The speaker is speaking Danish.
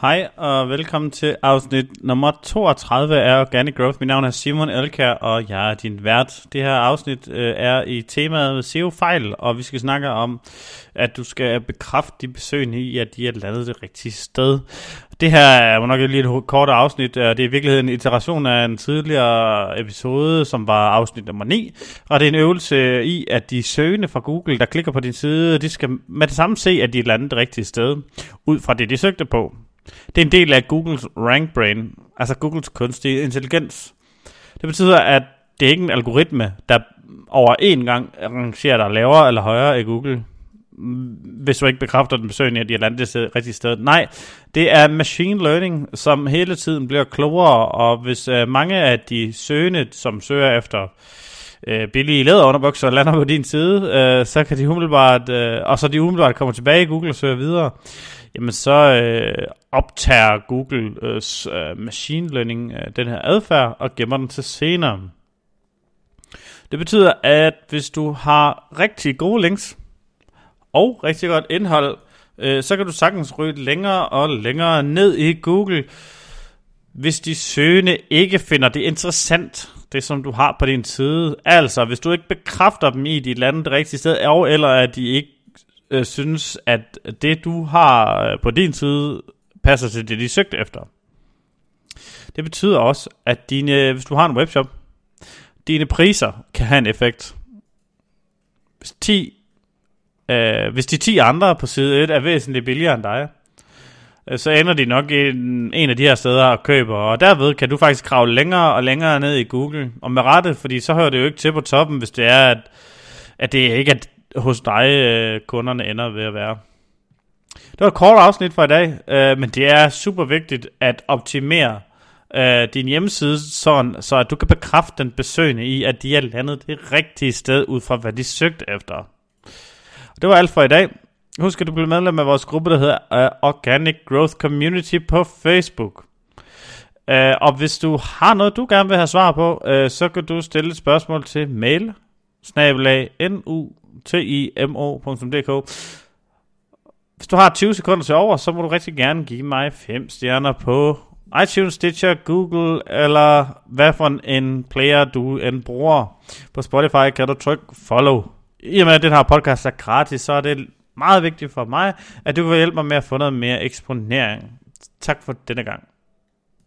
Hej og velkommen til afsnit nummer 32 af Organic Growth. Mit navn er Simon Elkær, og jeg er din vært. Det her afsnit øh, er i temaet SEO-fejl, og vi skal snakke om, at du skal bekræfte de besøgende i, at de er landet det rigtige sted. Det her er nok lige et kort afsnit. Det er i virkeligheden en iteration af en tidligere episode, som var afsnit nummer 9. Og det er en øvelse i, at de søgende fra Google, der klikker på din side, de skal med det samme se, at de er landet det rigtige sted, ud fra det, de søgte på. Det er en del af Googles Rank Brain, altså Googles kunstige intelligens. Det betyder, at det er ikke en algoritme, der over en gang rangerer dig lavere eller højere i Google, hvis du ikke bekræfter den besøgende, at de er landet det rigtige sted. Nej, det er machine learning, som hele tiden bliver klogere, og hvis uh, mange af de søgende, som søger efter øh, billige læderunderbukser, lander på din side, øh, så kan de umiddelbart, øh, og så de umiddelbart kommer tilbage i Google og søger videre, jamen så øh, optager Googles øh, øh, machine learning øh, den her adfærd og gemmer den til senere. Det betyder, at hvis du har rigtig gode links og rigtig godt indhold, øh, så kan du sagtens ryge længere og længere ned i Google, hvis de søgende ikke finder det interessant, det som du har på din side. Altså, hvis du ikke bekræfter dem i, at de lander det rigtige sted, og eller at de ikke øh, synes, at det du har øh, på din side, passer til det, de søgte efter. Det betyder også, at dine, hvis du har en webshop, dine priser kan have en effekt. Hvis, 10, øh, hvis de 10 andre på side 1 er væsentligt billigere end dig, Øh, så ender de nok i en, en af de her steder og køber, og derved kan du faktisk kravle længere og længere ned i Google, og med rette, fordi så hører det jo ikke til på toppen, hvis det er, at, at det ikke er hos dig, øh, kunderne ender ved at være. Det var et kort afsnit for i dag, øh, men det er super vigtigt at optimere øh, din hjemmeside, sådan, så at du kan bekræfte den besøgende i, at de er landet det rigtige sted, ud fra hvad de søgte efter. Det var alt for i dag. Husk at du bliver medlem af vores gruppe, der hedder uh, Organic Growth Community på Facebook. Uh, og hvis du har noget, du gerne vil have svar på, uh, så kan du stille et spørgsmål til mail snabelag nutimo.dk. Hvis du har 20 sekunder til over, så må du rigtig gerne give mig 5 stjerner på iTunes, Stitcher, Google, eller hvad for en player du end bruger. På Spotify kan du trykke follow. I og med at den her podcast er gratis, så er det meget vigtigt for mig, at du kan hjælpe mig med at få noget mere eksponering. Tak for denne gang.